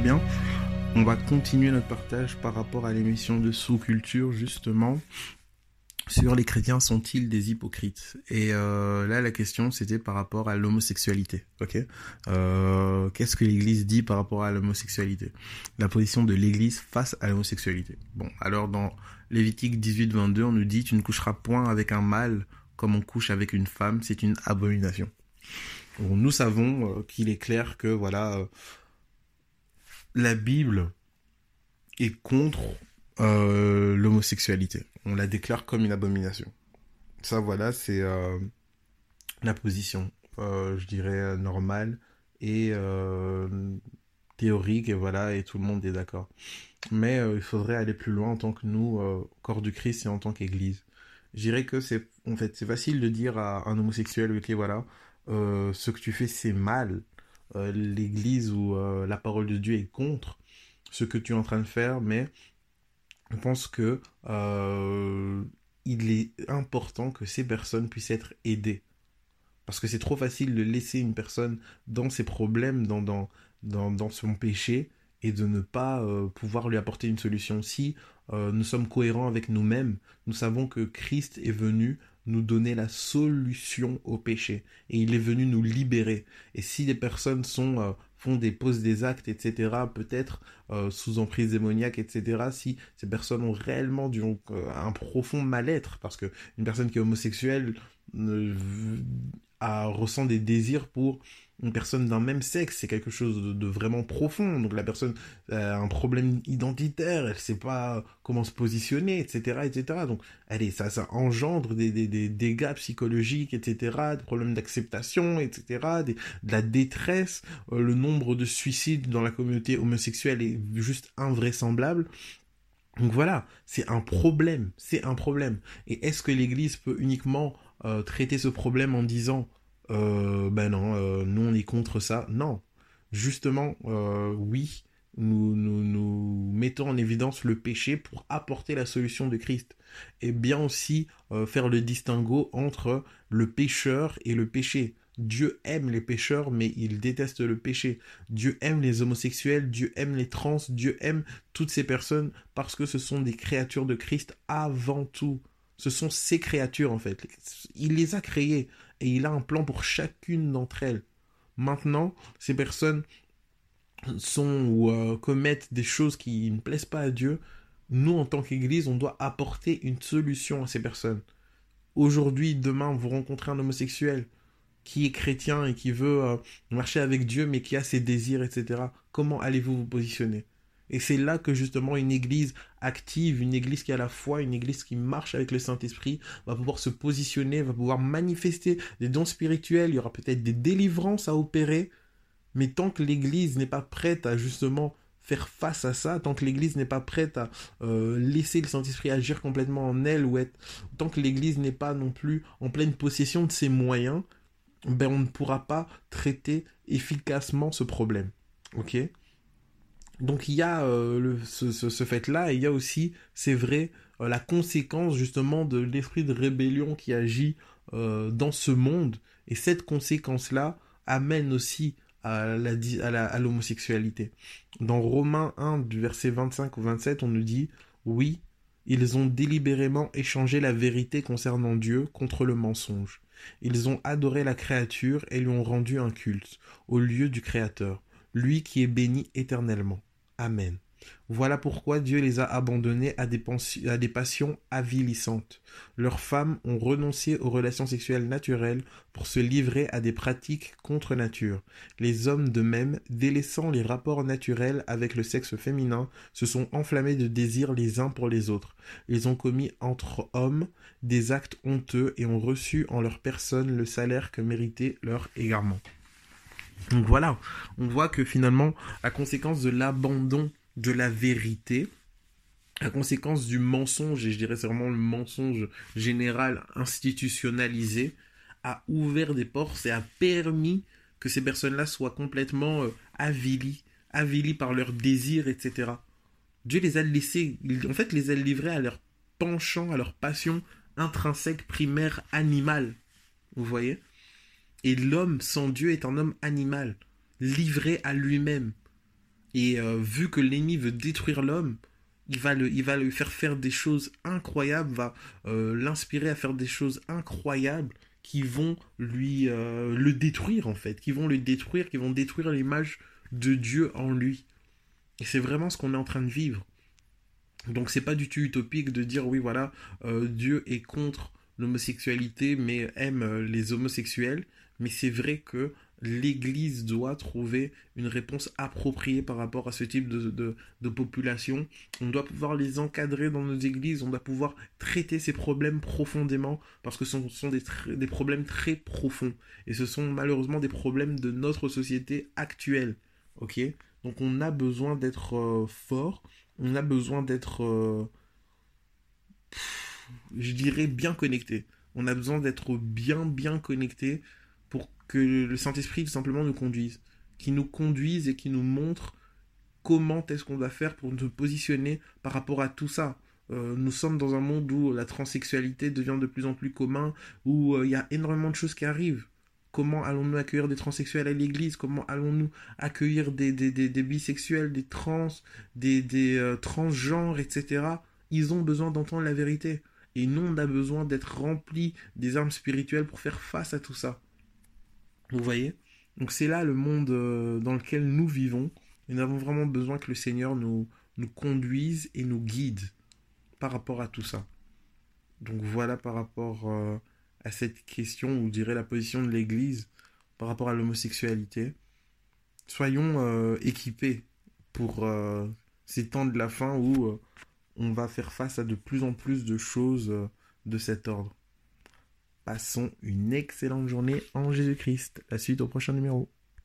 bien. On va continuer notre partage par rapport à l'émission de sous-culture, justement, sur les chrétiens sont-ils des hypocrites? Et euh, là, la question, c'était par rapport à l'homosexualité. Ok? Euh, Qu'est-ce que l'Église dit par rapport à l'homosexualité? La position de l'Église face à l'homosexualité. Bon, alors dans Lévitique 18-22, on nous dit tu ne coucheras point avec un mâle comme on couche avec une femme, c'est une abomination. Bon, nous savons euh, qu'il est clair que voilà, la Bible est contre euh, l'homosexualité. On la déclare comme une abomination. Ça, voilà, c'est euh, la position, euh, je dirais, normale et théorique, et voilà, et tout le monde est d'accord. Mais il faudrait aller plus loin en tant que nous, corps du Christ et en tant qu'Église. Je dirais que c'est, en fait, facile de dire à un homosexuel, ok, voilà, ce que tu fais, c'est mal. L'Église ou la parole de Dieu est contre ce que tu es en train de faire, mais je pense que euh, il est important que ces personnes puissent être aidées. Parce que c'est trop facile de laisser une personne dans ses problèmes, dans, dans, dans, dans son péché, et de ne pas euh, pouvoir lui apporter une solution. Si euh, nous sommes cohérents avec nous-mêmes, nous savons que Christ est venu nous donner la solution au péché, et il est venu nous libérer. Et si des personnes sont font des poses des actes, etc., peut-être euh, sous emprise démoniaque, etc., si ces personnes ont réellement du, euh, un profond mal-être, parce que une personne qui est homosexuelle a, ressent des désirs pour une personne d'un même sexe, c'est quelque chose de, vraiment profond. Donc la personne a un problème identitaire, elle sait pas comment se positionner, etc., etc. Donc, allez, ça, ça engendre des, des, des dégâts psychologiques, etc., des problèmes d'acceptation, etc., de la détresse. Euh, le nombre de suicides dans la communauté homosexuelle est juste invraisemblable. Donc voilà, c'est un problème, c'est un problème. Et est-ce que l'Église peut uniquement euh, traiter ce problème en disant euh, ben non, euh, nous on est contre ça. Non, justement, oui, nous, nous, nous, mettons en évidence le péché pour apporter la solution de Christ. Et bien aussi faire le distinguo entre le pécheur et le péché. Dieu aime les pécheurs, mais il déteste le péché. Dieu aime les homosexuels, Dieu aime les trans, Dieu aime toutes ces personnes parce que ce sont des créatures de Christ avant tout. Ce sont ses créatures en fait. Il les a créées et il a un plan pour chacune d'entre elles. Maintenant, ces personnes sont ou euh, commettent des choses qui ne plaisent pas à Dieu. Nous, en tant qu'Église, on doit apporter une solution à ces personnes. Aujourd'hui, demain, vous rencontrez un homosexuel qui est chrétien et qui veut euh, marcher avec Dieu, mais qui a ses désirs, etc. Comment allez-vous vous positionner? Et c'est là que justement une église active, une église qui a la foi, une église qui marche avec le Saint-Esprit, va pouvoir se positionner, va pouvoir manifester des dons spirituels, il y aura peut-être des délivrances à opérer, mais tant que l'église n'est pas prête à justement faire face à ça, tant que l'église n'est pas prête à euh, laisser le Saint-Esprit agir complètement en elle, ou être, tant que l'église n'est pas non plus en pleine possession de ses moyens, ben on ne pourra pas traiter efficacement ce problème. Ok? Donc il y a euh, ce, fait-là, et il y a aussi, c'est vrai, euh, la conséquence justement de l'esprit de rébellion qui agit euh, dans ce monde, et cette conséquence-là amène aussi à l'homosexualité. dans Romains 1, du verset 25 au 27, on nous dit, oui, ils ont délibérément échangé la vérité concernant Dieu contre le mensonge. Ils ont adoré la créature et lui ont rendu un culte, au lieu du Créateur, lui qui est béni éternellement. Amen. Voilà pourquoi Dieu les a abandonnés à des, passions avilissantes. Leurs femmes ont renoncé aux relations sexuelles naturelles pour se livrer à des pratiques contre nature. Les hommes de même, délaissant les rapports naturels avec le sexe féminin, se sont enflammés de désir les uns pour les autres. Ils ont commis entre hommes des actes honteux et ont reçu en leur personne le salaire que méritait leur égarement. Donc voilà, on voit que finalement, la conséquence de l'abandon de la vérité, la conséquence du mensonge, et je dirais c'est vraiment le mensonge général institutionnalisé, a ouvert des portes et a permis que ces personnes-là soient complètement euh, avilies, avilies par leurs désirs, etc. Dieu les a laissés, en fait, les a livrés à leur penchant, à leur passion intrinsèque, primaire, animale. Vous voyez? Et l'homme sans Dieu est un homme animal, livré à lui-même, Et euh, vu que l'ennemi veut détruire l'homme, il va, le faire faire des choses incroyables, va euh, l'inspirer à faire des choses incroyables qui vont lui euh, le détruire en fait, qui vont le détruire, qui vont détruire l'image de Dieu en lui. Et c'est vraiment ce qu'on est en train de vivre. Donc c'est pas du tout utopique de dire oui voilà Dieu est contre l'homosexualité mais aime les homosexuels, mais c'est vrai que l'Église doit trouver une réponse appropriée par rapport à ce type de, population. On doit pouvoir les encadrer dans nos églises, on doit pouvoir traiter ces problèmes profondément, parce que ce sont des, des problèmes très profonds. Et ce sont malheureusement des problèmes de notre société actuelle. Ok? Donc on a besoin d'être euh, fort, on a besoin d'être, euh, je dirais, bien connecté. On a besoin d'être bien, bien connecté que le Saint-Esprit tout simplement nous conduise, qui nous conduise et qui nous montre comment est-ce qu'on doit faire pour nous positionner par rapport à tout ça. Euh, nous sommes dans un monde où la transsexualité devient de plus en plus commun, où euh, il y a énormément de choses qui arrivent. Comment allons-nous accueillir des transsexuels à l'église? Comment allons-nous accueillir des, des, bisexuels, des trans, des, des euh, transgenres, etc. Ils ont besoin d'entendre la vérité. Et nous, on a besoin d'être remplis des armes spirituelles pour faire face à tout ça. Vous voyez? Donc c'est là le monde euh, dans lequel nous vivons. Et nous avons vraiment besoin que le Seigneur nous, conduise et nous guide par rapport à tout ça. Donc voilà par rapport euh, à cette question, ou dirais la position de l'Église par rapport à l'homosexualité. Soyons euh, équipés pour ces temps de la fin où on va faire face à de plus en plus de choses de cet ordre. Passons une excellente journée en Jésus-Christ. La suite au prochain numéro.